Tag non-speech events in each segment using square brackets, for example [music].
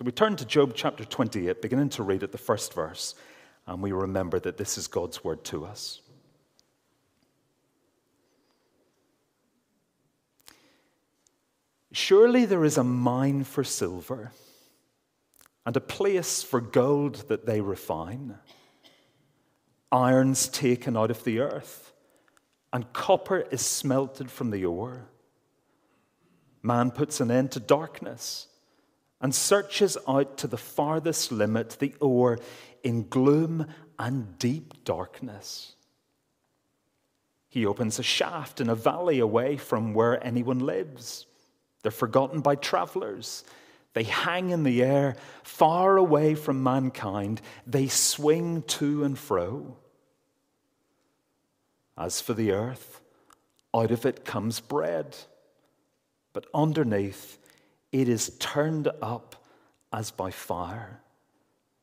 So we turn to Job chapter 28, beginning to read at the first verse, and we remember that this is God's word to us. Surely there is a mine for silver and a place for gold that they refine. Iron's taken out of the earth, and copper is smelted from the ore. Man puts an end to darkness and searches out to the farthest limit the ore in gloom and deep darkness. He opens a shaft in a valley away from where anyone lives. They're forgotten by travelers. They hang in the air, far away from mankind. They swing to and fro. As for the earth, out of it comes bread, but underneath it is turned up as by fire.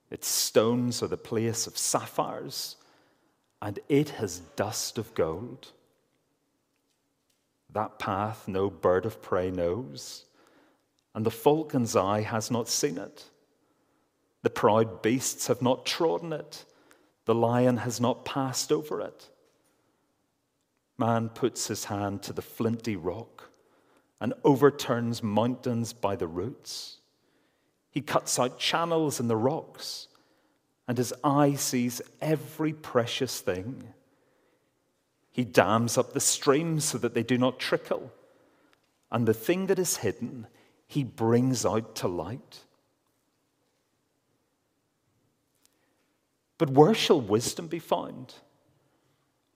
Its stones are the place of sapphires, and it has dust of gold. That path no bird of prey knows, and the falcon's eye has not seen it. The proud beasts have not trodden it, the lion has not passed over it. Man puts his hand to the flinty rock and overturns mountains by the roots. He cuts out channels in the rocks, and his eye sees every precious thing. He dams up the streams so that they do not trickle, and the thing that is hidden he brings out to light. But where shall wisdom be found?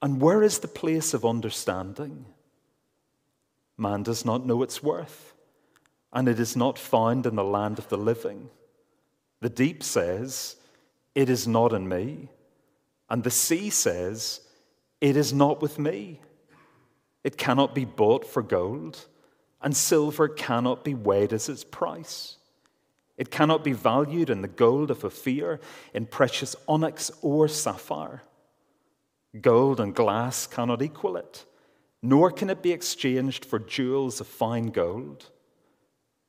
And where is the place of understanding? Man does not know its worth, and it is not found in the land of the living. The deep says, It is not in me. And the sea says, It is not with me. It cannot be bought for gold, and silver cannot be weighed as its price. It cannot be valued in the gold of Ophir, in precious onyx or sapphire. Gold and glass cannot equal it, nor can it be exchanged for jewels of fine gold.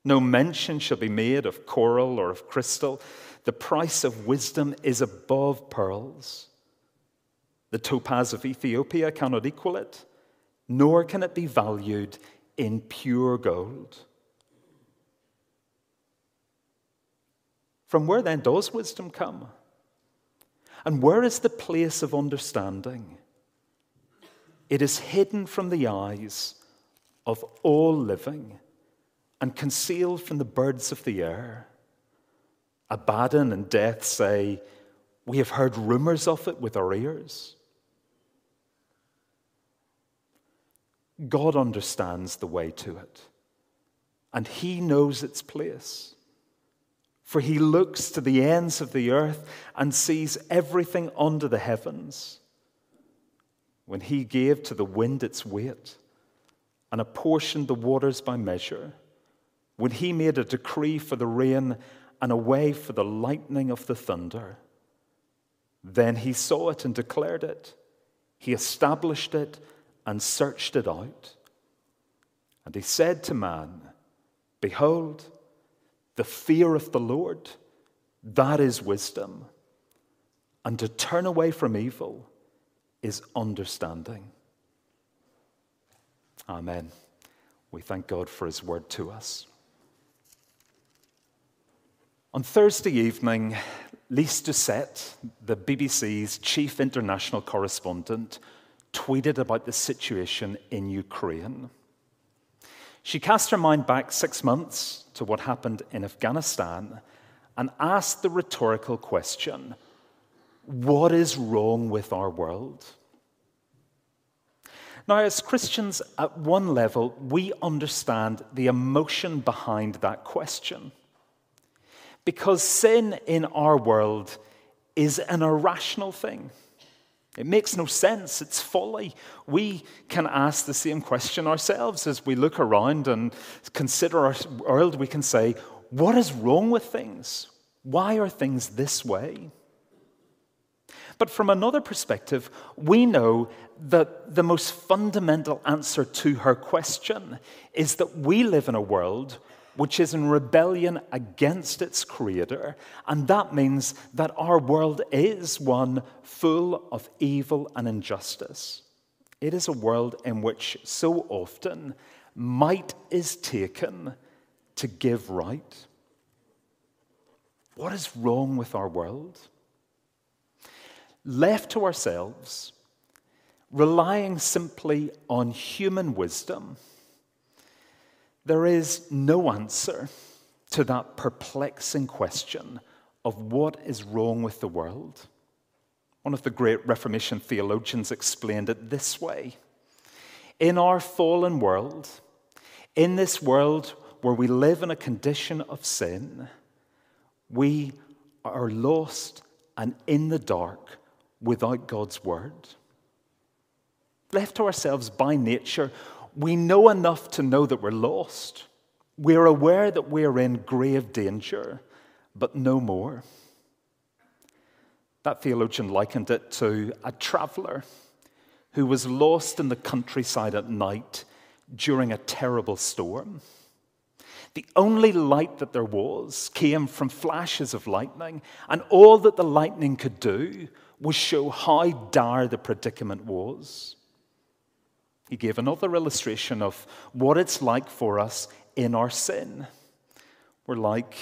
No mention shall be made of coral or of crystal. The price of wisdom is above pearls. The topaz of Ethiopia cannot equal it, nor can it be valued in pure gold. From where then does wisdom come? And where is the place of understanding? It is hidden from the eyes of all living and concealed from the birds of the air. Abaddon and death say, We have heard rumors of it with our ears. God understands the way to it, and He knows its place. For he looks to the ends of the earth and sees everything under the heavens. When he gave to the wind its weight and apportioned the waters by measure, when he made a decree for the rain and a way for the lightning of the thunder, then he saw it and declared it. He established it and searched it out. And he said to man, Behold, the fear of the Lord, that is wisdom. And to turn away from evil is understanding. Amen. We thank God for his word to us. On Thursday evening, Lyse Doucet, the BBC's chief international correspondent, tweeted about the situation in Ukraine. She cast her mind back six months to what happened in Afghanistan and asked the rhetorical question what is wrong with our world? Now, as Christians, at one level, we understand the emotion behind that question. Because sin in our world is an irrational thing. It makes no sense. It's folly. We can ask the same question ourselves as we look around and consider our world. We can say, What is wrong with things? Why are things this way? But from another perspective, we know that the most fundamental answer to her question is that we live in a world which is in rebellion against its creator. And that means that our world is one full of evil and injustice. It is a world in which so often might is taken to give right. What is wrong with our world? Left to ourselves, relying simply on human wisdom, there is no answer to that perplexing question of what is wrong with the world. One of the great Reformation theologians explained it this way In our fallen world, in this world where we live in a condition of sin, we are lost and in the dark without God's word. Left to ourselves by nature, we know enough to know that we're lost. We're aware that we're in grave danger, but no more. That theologian likened it to a traveler who was lost in the countryside at night during a terrible storm. The only light that there was came from flashes of lightning, and all that the lightning could do was show how dire the predicament was. He gave another illustration of what it's like for us in our sin. We're like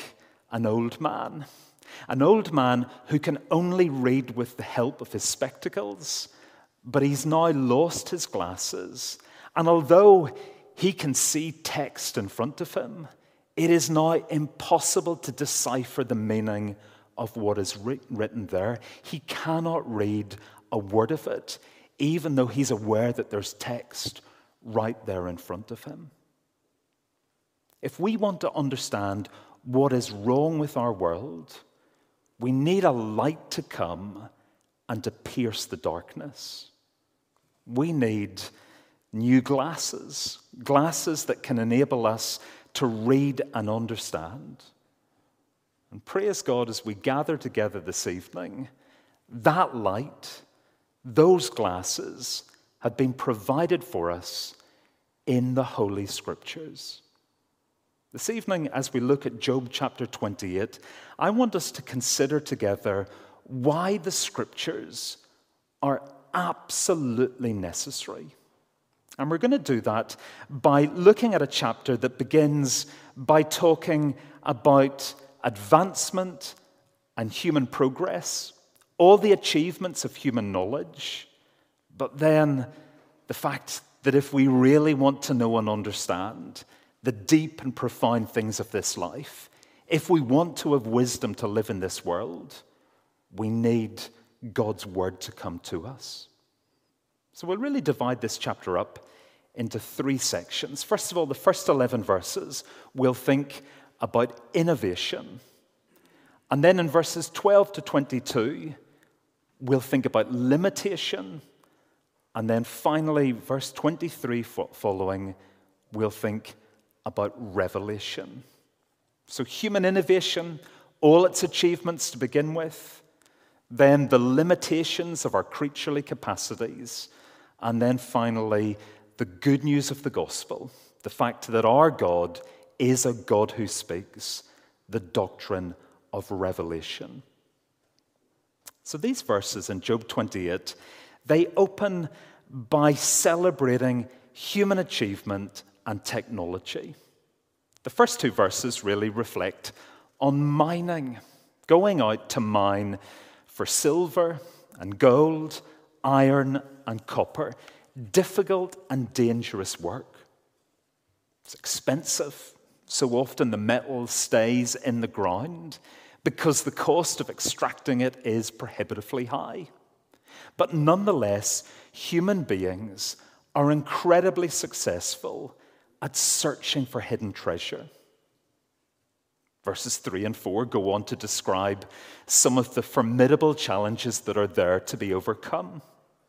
an old man, an old man who can only read with the help of his spectacles, but he's now lost his glasses. And although he can see text in front of him, it is now impossible to decipher the meaning of what is written there. He cannot read a word of it, even though he's aware that there's text right there in front of him. If we want to understand what is wrong with our world, we need a light to come and to pierce the darkness. We need new glasses, glasses that can enable us to read and understand. And praise God as we gather together this evening, that light, those glasses have been provided for us in the Holy Scriptures. This evening, as we look at Job chapter 28, I want us to consider together why the Scriptures are absolutely necessary. And we're going to do that by looking at a chapter that begins by talking about advancement and human progress, all the achievements of human knowledge, but then the fact that if we really want to know and understand the deep and profound things of this life, if we want to have wisdom to live in this world, we need God's word to come to us. So we'll really divide this chapter up into three sections. First of all, the first 11 verses, we'll think about innovation. And then in verses 12 to 22, we'll think about limitation. And then finally, verse 23 following, we'll think about revelation. So, human innovation, all its achievements to begin with, then the limitations of our creaturely capacities, and then finally, the good news of the gospel, the fact that our God is a God who speaks, the doctrine of revelation. So these verses in Job 28, they open by celebrating human achievement and technology. The first two verses really reflect on mining, going out to mine for silver and gold, iron and copper difficult and dangerous work. It's expensive. So often the metal stays in the ground because the cost of extracting it is prohibitively high. But nonetheless, human beings are incredibly successful at searching for hidden treasure. Verses 3 and 4 go on to describe some of the formidable challenges that are there to be overcome.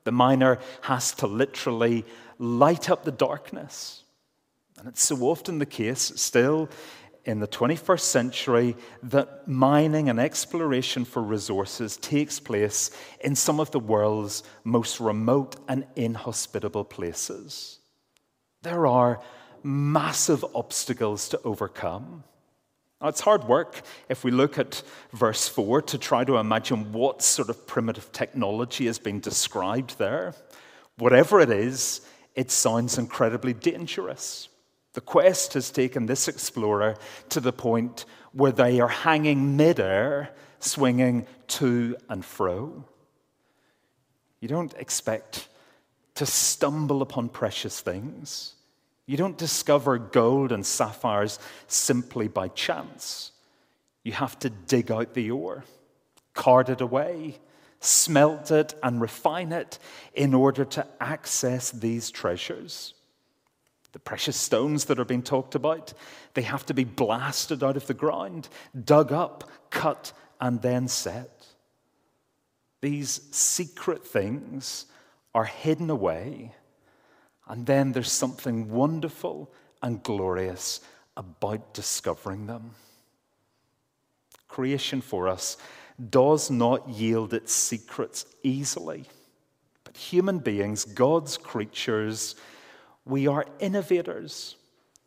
The miner has to literally light up the darkness. And it's so often the case still in the 21st century that mining and exploration for resources takes place in some of the world's most remote and inhospitable places. There are massive obstacles to overcome. Now, it's hard work if we look at verse 4 to try to imagine what sort of primitive technology is being described there. Whatever it is, it sounds incredibly dangerous. The quest has taken this explorer to the point where they are hanging midair, swinging to and fro. You don't expect to stumble upon precious things. You don't discover gold and sapphires simply by chance. You have to dig out the ore, cart it away, smelt it, and refine it in order to access these treasures. The precious stones that are being talked about, they have to be blasted out of the ground, dug up, cut, and then set. These secret things are hidden away, and then there's something wonderful and glorious about discovering them. Creation for us does not yield its secrets easily, but human beings, God's creatures, we are innovators.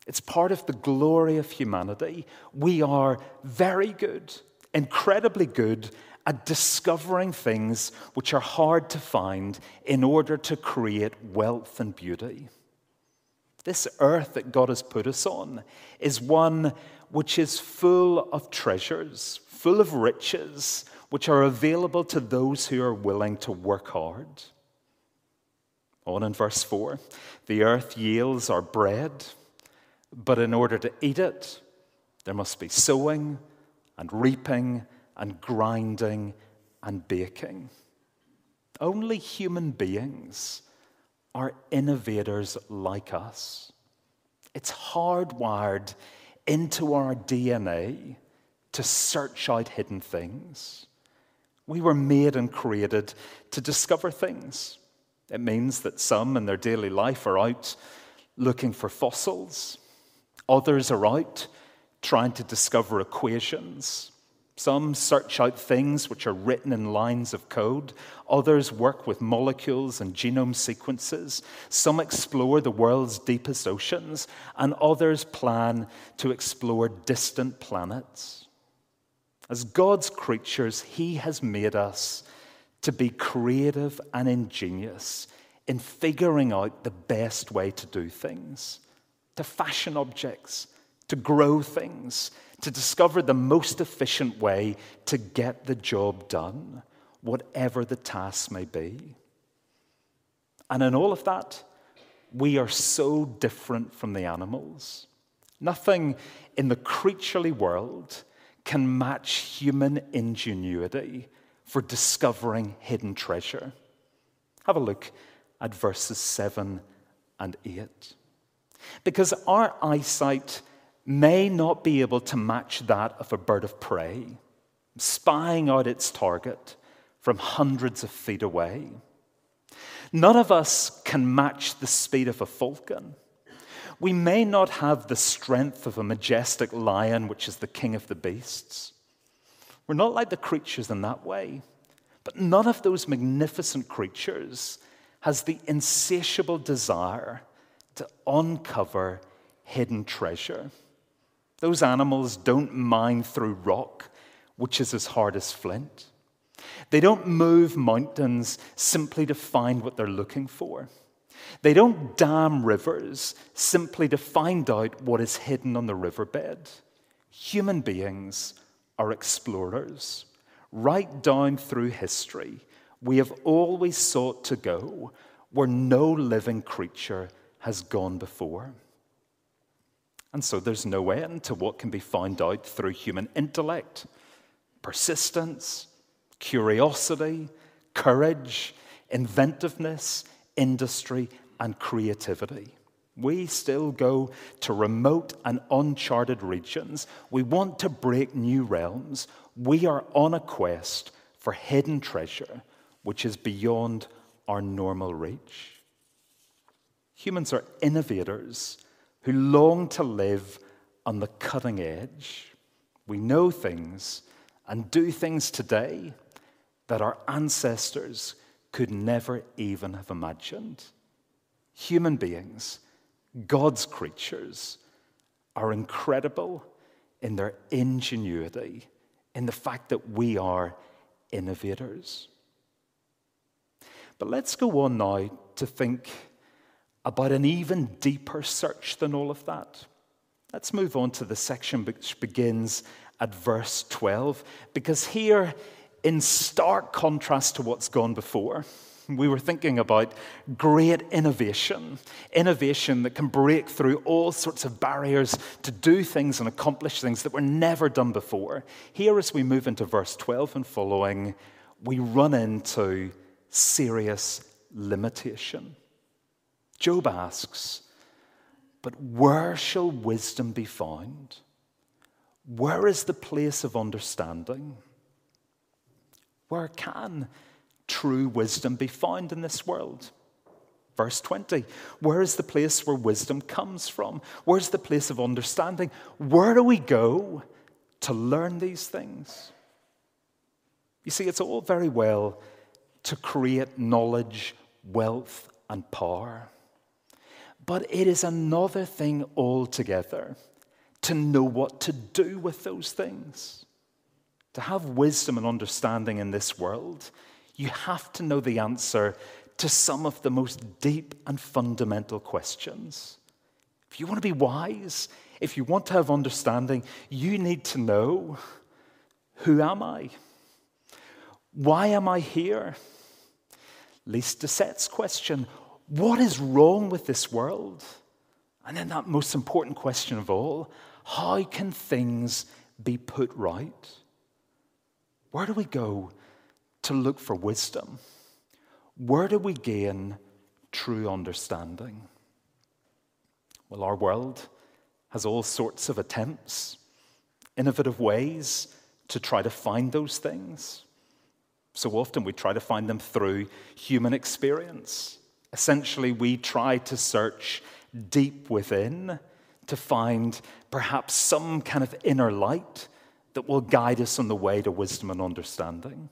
It's part of the glory of humanity. We are very good, incredibly good at discovering things which are hard to find in order to create wealth and beauty. This earth that God has put us on is one which is full of treasures, full of riches, which are available to those who are willing to work hard. On in verse 4 the earth yields our bread, but in order to eat it, there must be sowing and reaping and grinding and baking. Only human beings are innovators like us. It's hardwired into our DNA to search out hidden things. We were made and created to discover things. It means that some in their daily life are out looking for fossils, others are out trying to discover equations. Some search out things which are written in lines of code. Others work with molecules and genome sequences. Some explore the world's deepest oceans, and others plan to explore distant planets. As God's creatures, He has made us to be creative and ingenious in figuring out the best way to do things, to fashion objects, to grow things, to discover the most efficient way to get the job done, whatever the task may be. And in all of that, we are so different from the animals. Nothing in the creaturely world can match human ingenuity for discovering hidden treasure. Have a look at verses 7 and 8. Because our eyesight may not be able to match that of a bird of prey, spying out its target from hundreds of feet away. None of us can match the speed of a falcon. We may not have the strength of a majestic lion, which is the king of the beasts. We're not like the creatures in that way. But none of those magnificent creatures has the insatiable desire to uncover hidden treasure. Those animals don't mine through rock, which is as hard as flint. They don't move mountains simply to find what they're looking for. They don't dam rivers simply to find out what is hidden on the riverbed. Human beings are explorers. Right down through history, we have always sought to go where no living creature has gone before. And so there's no end to what can be found out through human intellect, persistence, curiosity, courage, inventiveness, industry, and creativity. We still go to remote and uncharted regions. We want to break new realms. We are on a quest for hidden treasure which is beyond our normal reach. Humans are innovators who long to live on the cutting edge. We know things and do things today that our ancestors could never even have imagined. Human beings, God's creatures, are incredible in their ingenuity, in the fact that we are innovators. But let's go on now to think about an even deeper search than all of that. Let's move on to the section which begins at verse 12, because here, in stark contrast to what's gone before, [laughs] we were thinking about great innovation, innovation that can break through all sorts of barriers to do things and accomplish things that were never done before. Here, as we move into verse 12 and following, we run into serious limitation. Job asks, But where shall wisdom be found? Where is the place of understanding? Where can true wisdom be found in this world? Verse 20, where is the place where wisdom comes from? Where's the place of understanding? Where do we go to learn these things? You see, it's all very well to create knowledge, wealth, and power. But it is another thing altogether to know what to do with those things. To have wisdom and understanding in this world, you have to know the answer to some of the most deep and fundamental questions. If you want to be wise, if you want to have understanding, you need to know who am I? Why am I here? Lyse Doucet's question what is wrong with this world? And then that most important question of all how can things be put right? Where do we go to look for wisdom? Where do we gain true understanding? Well, our world has all sorts of attempts, innovative ways to try to find those things. So often we try to find them through human experience. Essentially, we try to search deep within to find perhaps some kind of inner light that will guide us on the way to wisdom and understanding.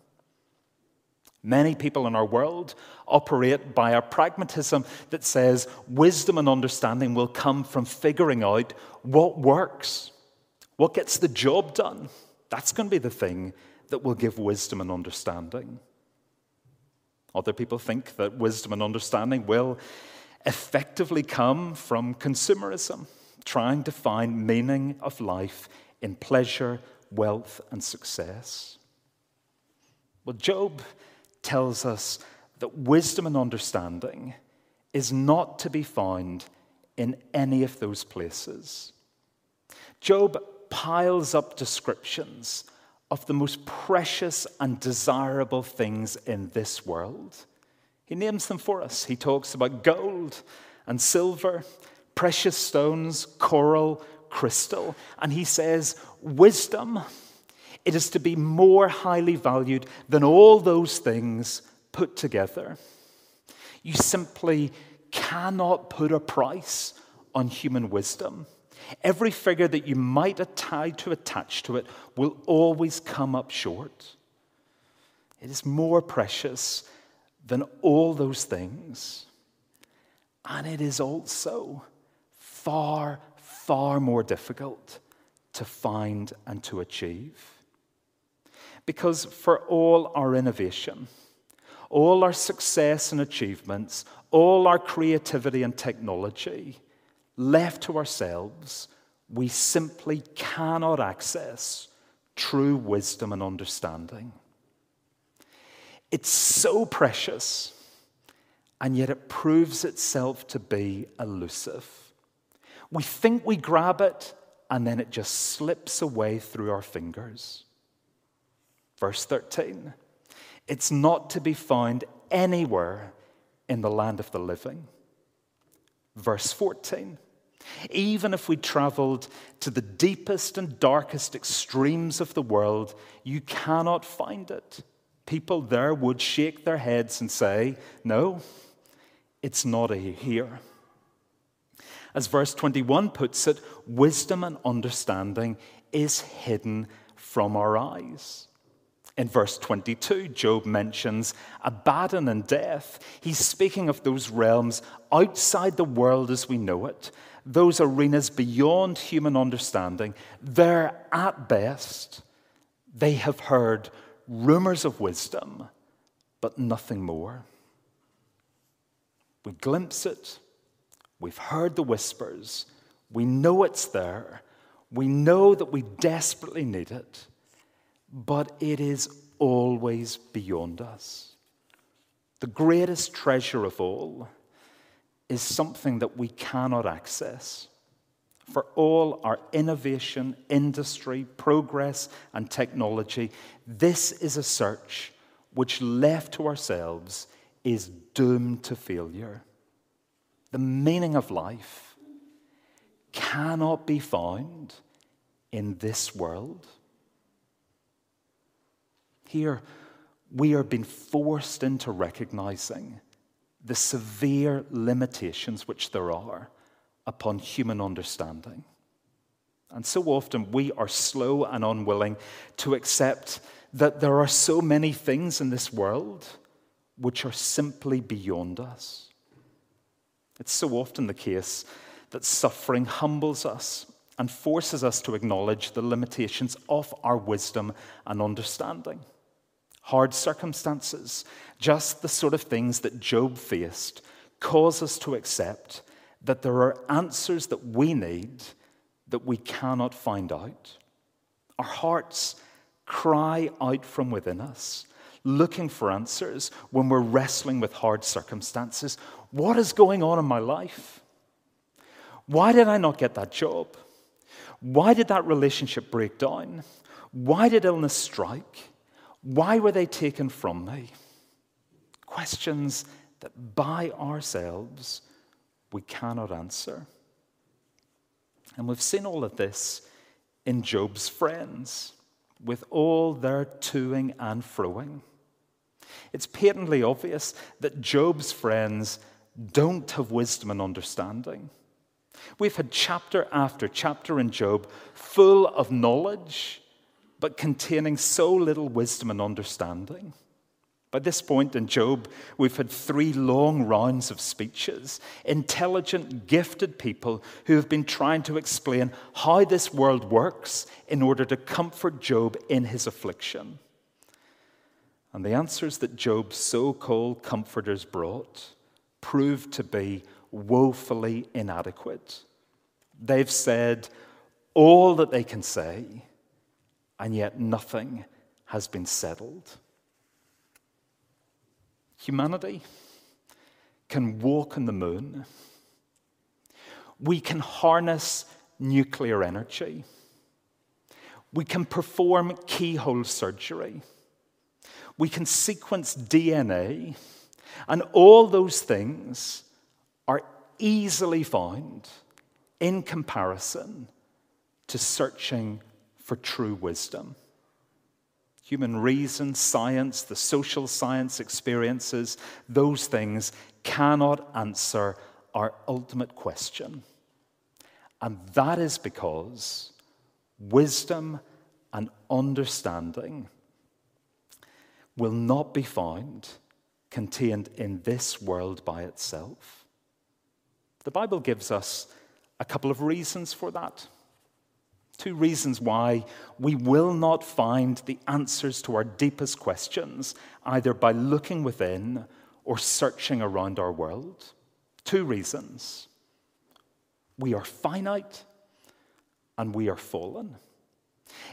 Many people in our world operate by a pragmatism that says wisdom and understanding will come from figuring out what works, what gets the job done. That's going to be the thing that will give wisdom and understanding. Other people think that wisdom and understanding will effectively come from consumerism, trying to find meaning of life in pleasure, wealth, and success. Well, Job tells us that wisdom and understanding is not to be found in any of those places. Job piles up descriptions of the most precious and desirable things in this world. He names them for us. He talks about gold and silver, precious stones, coral, crystal. And he says, wisdom, it is to be more highly valued than all those things put together. You simply cannot put a price on human wisdom. Every figure that you might try to attach to it will always come up short. It is more precious than all those things. And it is also far, far more difficult to find and to achieve. Because for all our innovation, all our success and achievements, all our creativity and technology, left to ourselves, we simply cannot access true wisdom and understanding. It's so precious, and yet it proves itself to be elusive. We think we grab it, and then it just slips away through our fingers. Verse 13 it's not to be found anywhere in the land of the living. Verse 14 even if we traveled to the deepest and darkest extremes of the world, you cannot find it. People there would shake their heads and say, No, it's not here. As verse 21 puts it, wisdom and understanding is hidden from our eyes. In verse 22, Job mentions Abaddon and death. He's speaking of those realms outside the world as we know it, those arenas beyond human understanding. They're at best, they have heard rumors of wisdom, but nothing more. We glimpse it, we've heard the whispers, we know it's there, we know that we desperately need it but it is always beyond us. The greatest treasure of all is something that we cannot access. For all our innovation, industry, progress, and technology, this is a search which, left to ourselves, is doomed to failure. The meaning of life cannot be found in this world. Here, we are being forced into recognizing the severe limitations which there are upon human understanding. And so often we are slow and unwilling to accept that there are so many things in this world which are simply beyond us. It's so often the case that suffering humbles us and forces us to acknowledge the limitations of our wisdom and understanding hard circumstances, just the sort of things that Job faced, cause us to accept that there are answers that we need that we cannot find out. Our hearts cry out from within us, looking for answers when we're wrestling with hard circumstances. What is going on in my life? Why did I not get that job? Why did that relationship break down? Why did illness strike? Why were they taken from me? Questions that by ourselves we cannot answer. And we've seen all of this in Job's friends, with all their toing and froing. It's patently obvious that Job's friends don't have wisdom and understanding. We've had chapter after chapter in Job full of knowledge but containing so little wisdom and understanding. By this point in Job, we've had three long rounds of speeches, intelligent, gifted people who have been trying to explain how this world works in order to comfort Job in his affliction. And the answers that Job's so called comforters brought proved to be woefully inadequate. They've said all that they can say and yet nothing has been settled. Humanity can walk on the moon. We can harness nuclear energy. We can perform keyhole surgery. We can sequence DNA. And all those things are easily found in comparison to searching for true wisdom. Human reason, science, the social science experiences, those things cannot answer our ultimate question. And that is because wisdom and understanding will not be found contained in this world by itself. The Bible gives us a couple of reasons for that. Two reasons why we will not find the answers to our deepest questions either by looking within or searching around our world. Two reasons. We are finite and we are fallen.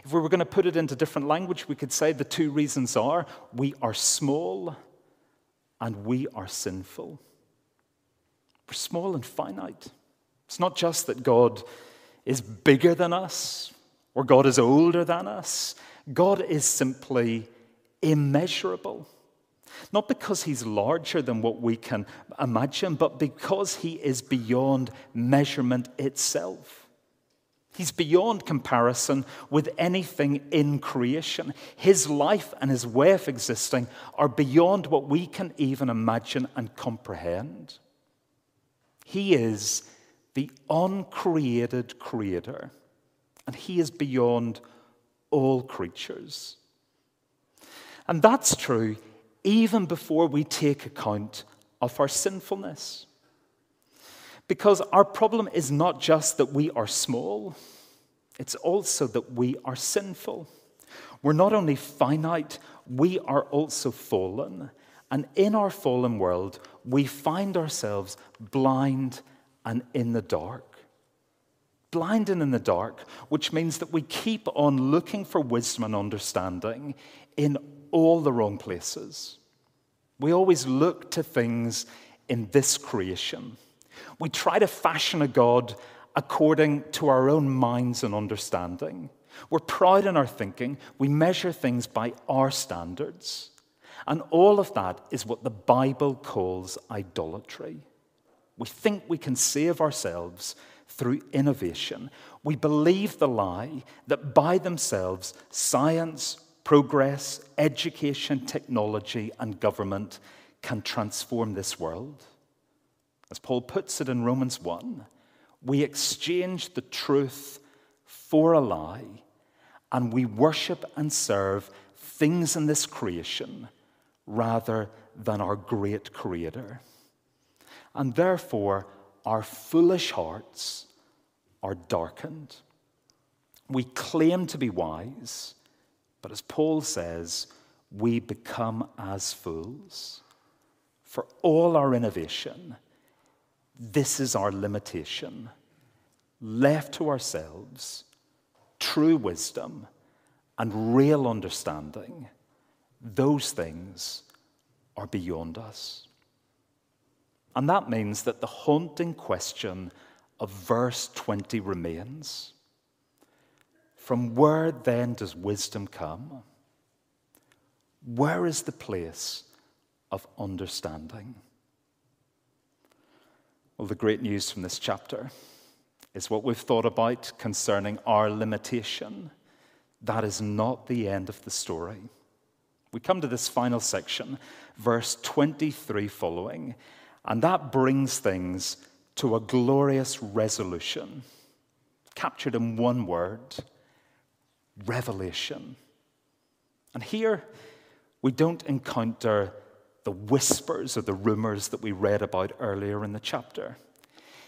If we were going to put it into different language, we could say the two reasons are we are small and we are sinful. We're small and finite. It's not just that God is bigger than us or God is older than us. God is simply immeasurable. Not because he's larger than what we can imagine, but because he is beyond measurement itself. He's beyond comparison with anything in creation. His life and his way of existing are beyond what we can even imagine and comprehend. He is the uncreated creator, and he is beyond all creatures. And that's true even before we take account of our sinfulness. Because our problem is not just that we are small, it's also that we are sinful. We're not only finite, we are also fallen. And in our fallen world, we find ourselves blind and in the dark. Blind and in the dark, which means that we keep on looking for wisdom and understanding in all the wrong places. We always look to things in this creation. We try to fashion a God according to our own minds and understanding. We're proud in our thinking. We measure things by our standards. And all of that is what the Bible calls idolatry. We think we can save ourselves through innovation. We believe the lie that by themselves, science, progress, education, technology, and government can transform this world. As Paul puts it in Romans 1, we exchange the truth for a lie, and we worship and serve things in this creation rather than our great Creator. And therefore, our foolish hearts are darkened. We claim to be wise, but as Paul says, we become as fools. For all our innovation, this is our limitation. Left to ourselves, true wisdom and real understanding, those things are beyond us. And that means that the haunting question of verse 20 remains. From where then does wisdom come? Where is the place of understanding? Well, the great news from this chapter is what we've thought about concerning our limitation. That is not the end of the story. We come to this final section, verse 23 following, and that brings things to a glorious resolution, captured in one word revelation. And here, we don't encounter the whispers or the rumors that we read about earlier in the chapter.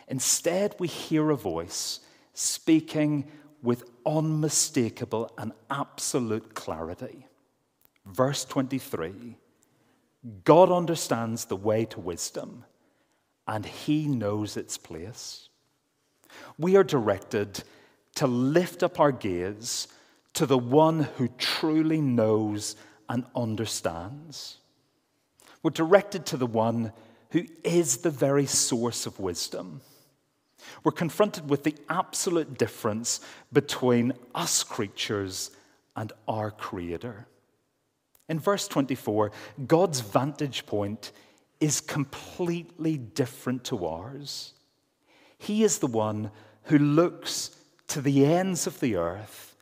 Instead, we hear a voice speaking with unmistakable and absolute clarity. Verse 23 God understands the way to wisdom, and he knows its place. We are directed to lift up our gaze to the one who truly knows and understands. We're directed to the one who is the very source of wisdom. We're confronted with the absolute difference between us creatures and our Creator. In verse 24, God's vantage point is completely different to ours. He is the one who looks to the ends of the earth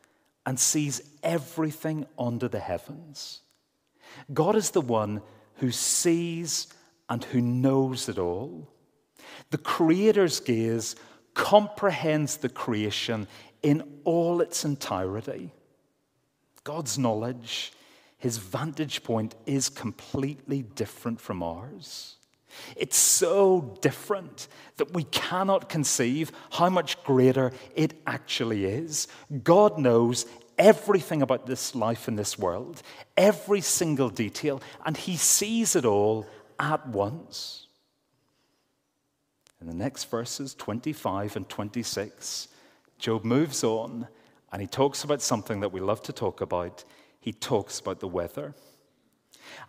and sees everything under the heavens. God is the one who sees and who knows it all. The Creator's gaze comprehends the creation in all its entirety. God's knowledge, his vantage point, is completely different from ours. It's so different that we cannot conceive how much greater it actually is. God knows everything about this life in this world, every single detail, and He sees it all at once. In the next verses, 25 and 26, Job moves on and he talks about something that we love to talk about. He talks about the weather.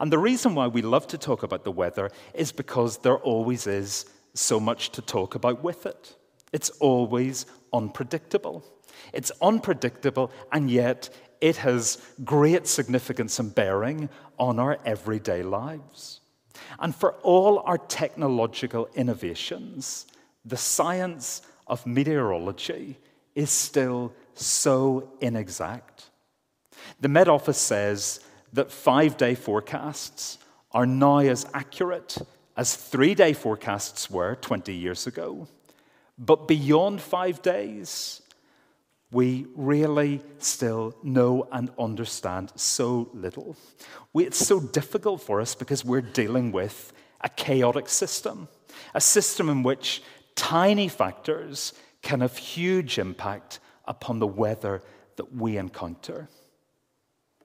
And the reason why we love to talk about the weather is because there always is so much to talk about with it. It's always unpredictable. It's unpredictable, and yet it has great significance and bearing on our everyday lives. And for all our technological innovations, the science of meteorology is still so inexact. The Met Office says that five day forecasts are now as accurate as three day forecasts were 20 years ago. But beyond five days, we really still know and understand so little. We, it's so difficult for us because we're dealing with a chaotic system, a system in which tiny factors can have huge impact upon the weather that we encounter.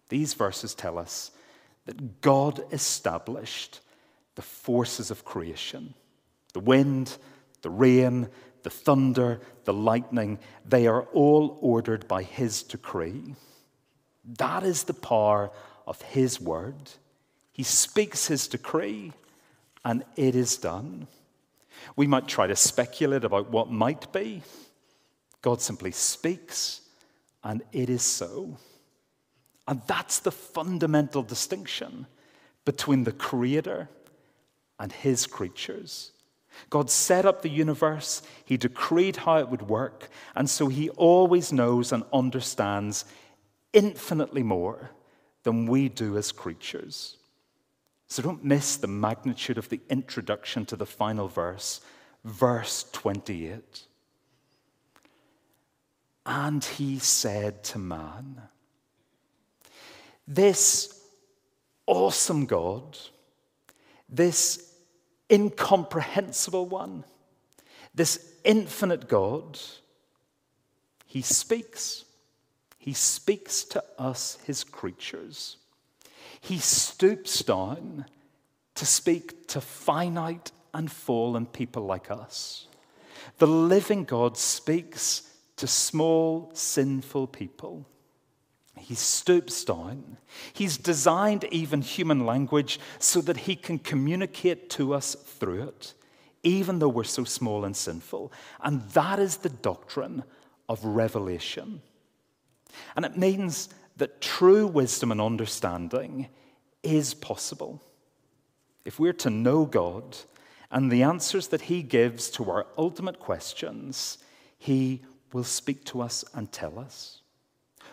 These verses tell us that God established the forces of creation the wind, the rain, the thunder, the lightning, they are all ordered by His decree. That is the power of His word. He speaks His decree, and it is done. We might try to speculate about what might be. God simply speaks, and it is so. And that's the fundamental distinction between the Creator and His creatures. God set up the universe, He decreed how it would work, and so He always knows and understands infinitely more than we do as creatures. So don't miss the magnitude of the introduction to the final verse, verse 28. And He said to man, This awesome God, this incomprehensible one, this infinite God, he speaks. He speaks to us, his creatures. He stoops down to speak to finite and fallen people like us. The living God speaks to small, sinful people. He stoops down. He's designed even human language so that he can communicate to us through it, even though we're so small and sinful. And that is the doctrine of revelation. And it means that true wisdom and understanding is possible. If we're to know God and the answers that He gives to our ultimate questions, He will speak to us and tell us.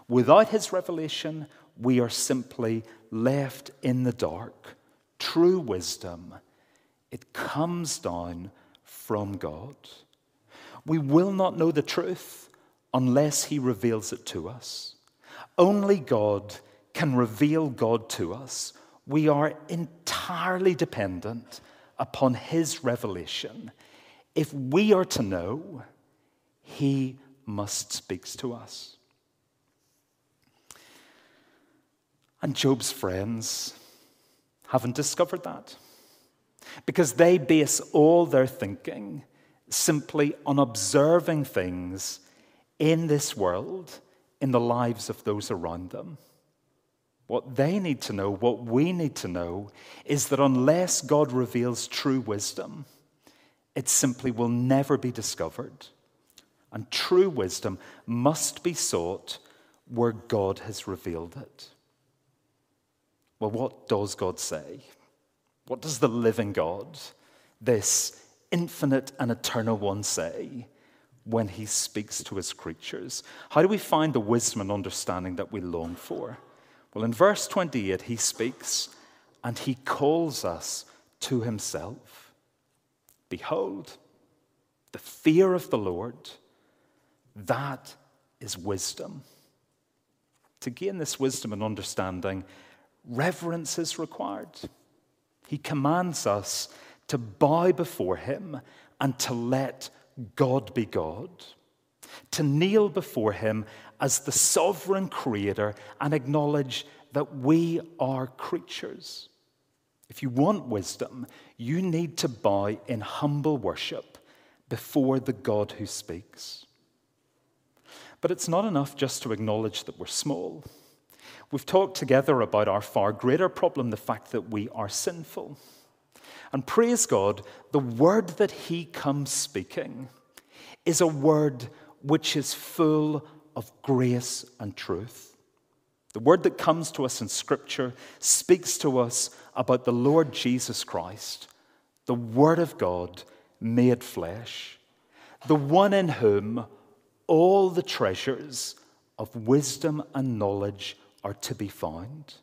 Without his revelation, we are simply left in the dark. True wisdom, it comes down from God. We will not know the truth unless he reveals it to us. Only God can reveal God to us. We are entirely dependent upon his revelation. If we are to know, he must speak to us. And Job's friends haven't discovered that because they base all their thinking simply on observing things in this world, in the lives of those around them. What they need to know, what we need to know, is that unless God reveals true wisdom, it simply will never be discovered. And true wisdom must be sought where God has revealed it. Well, what does God say? What does the living God, this infinite and eternal one, say when he speaks to his creatures? How do we find the wisdom and understanding that we long for? Well, in verse 28, he speaks and he calls us to himself. Behold, the fear of the Lord, that is wisdom. To gain this wisdom and understanding, reverence is required. He commands us to bow before Him and to let God be God, to kneel before Him as the sovereign creator and acknowledge that we are creatures. If you want wisdom, you need to bow in humble worship before the God who speaks. But it's not enough just to acknowledge that we're small. We've talked together about our far greater problem, the fact that we are sinful. And praise God, the word that He comes speaking is a word which is full of grace and truth. The word that comes to us in Scripture speaks to us about the Lord Jesus Christ, the Word of God made flesh, the one in whom all the treasures of wisdom and knowledge are to be found.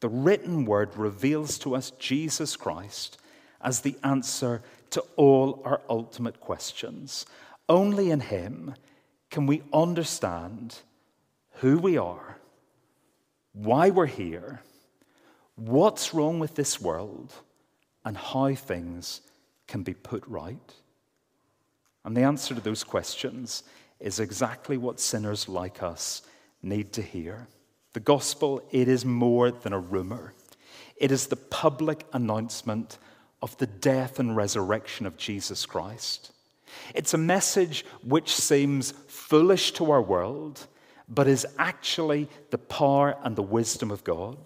The written word reveals to us Jesus Christ as the answer to all our ultimate questions. Only in Him can we understand who we are, why we're here, what's wrong with this world, and how things can be put right? And the answer to those questions is exactly what sinners like us need to hear. The gospel, it is more than a rumor. It is the public announcement of the death and resurrection of Jesus Christ. It's a message which seems foolish to our world, but is actually the power and the wisdom of God.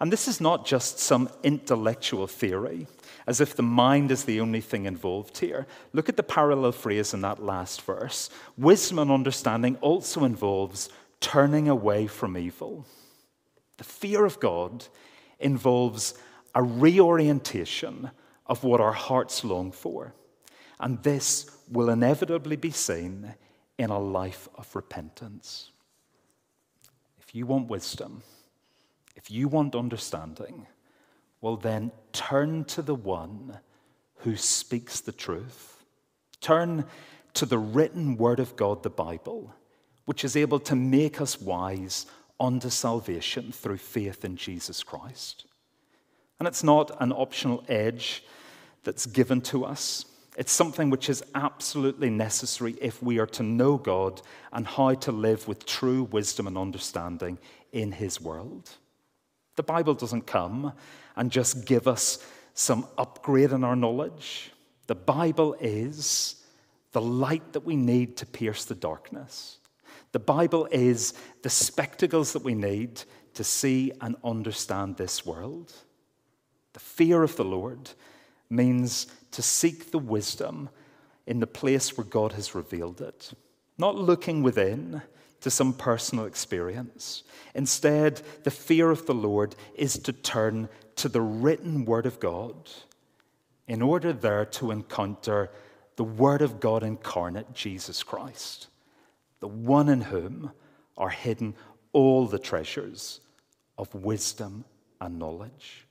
And this is not just some intellectual theory, as if the mind is the only thing involved here. Look at the parallel phrase in that last verse. Wisdom and understanding also involves turning away from evil. The fear of God involves a reorientation of what our hearts long for. And this will inevitably be seen in a life of repentance. If you want wisdom, if you want understanding, well, then turn to the one who speaks the truth. Turn to the written word of God, the Bible, which is able to make us wise unto salvation through faith in Jesus Christ. And it's not an optional edge that's given to us. It's something which is absolutely necessary if we are to know God and how to live with true wisdom and understanding in His world. The Bible doesn't come and just give us some upgrade in our knowledge. The Bible is the light that we need to pierce the darkness. The Bible is the spectacles that we need to see and understand this world. The fear of the Lord means to seek the wisdom in the place where God has revealed it, not looking within to some personal experience. Instead, the fear of the Lord is to turn to the written Word of God in order there to encounter the Word of God incarnate, Jesus Christ, the one in whom are hidden all the treasures of wisdom and knowledge.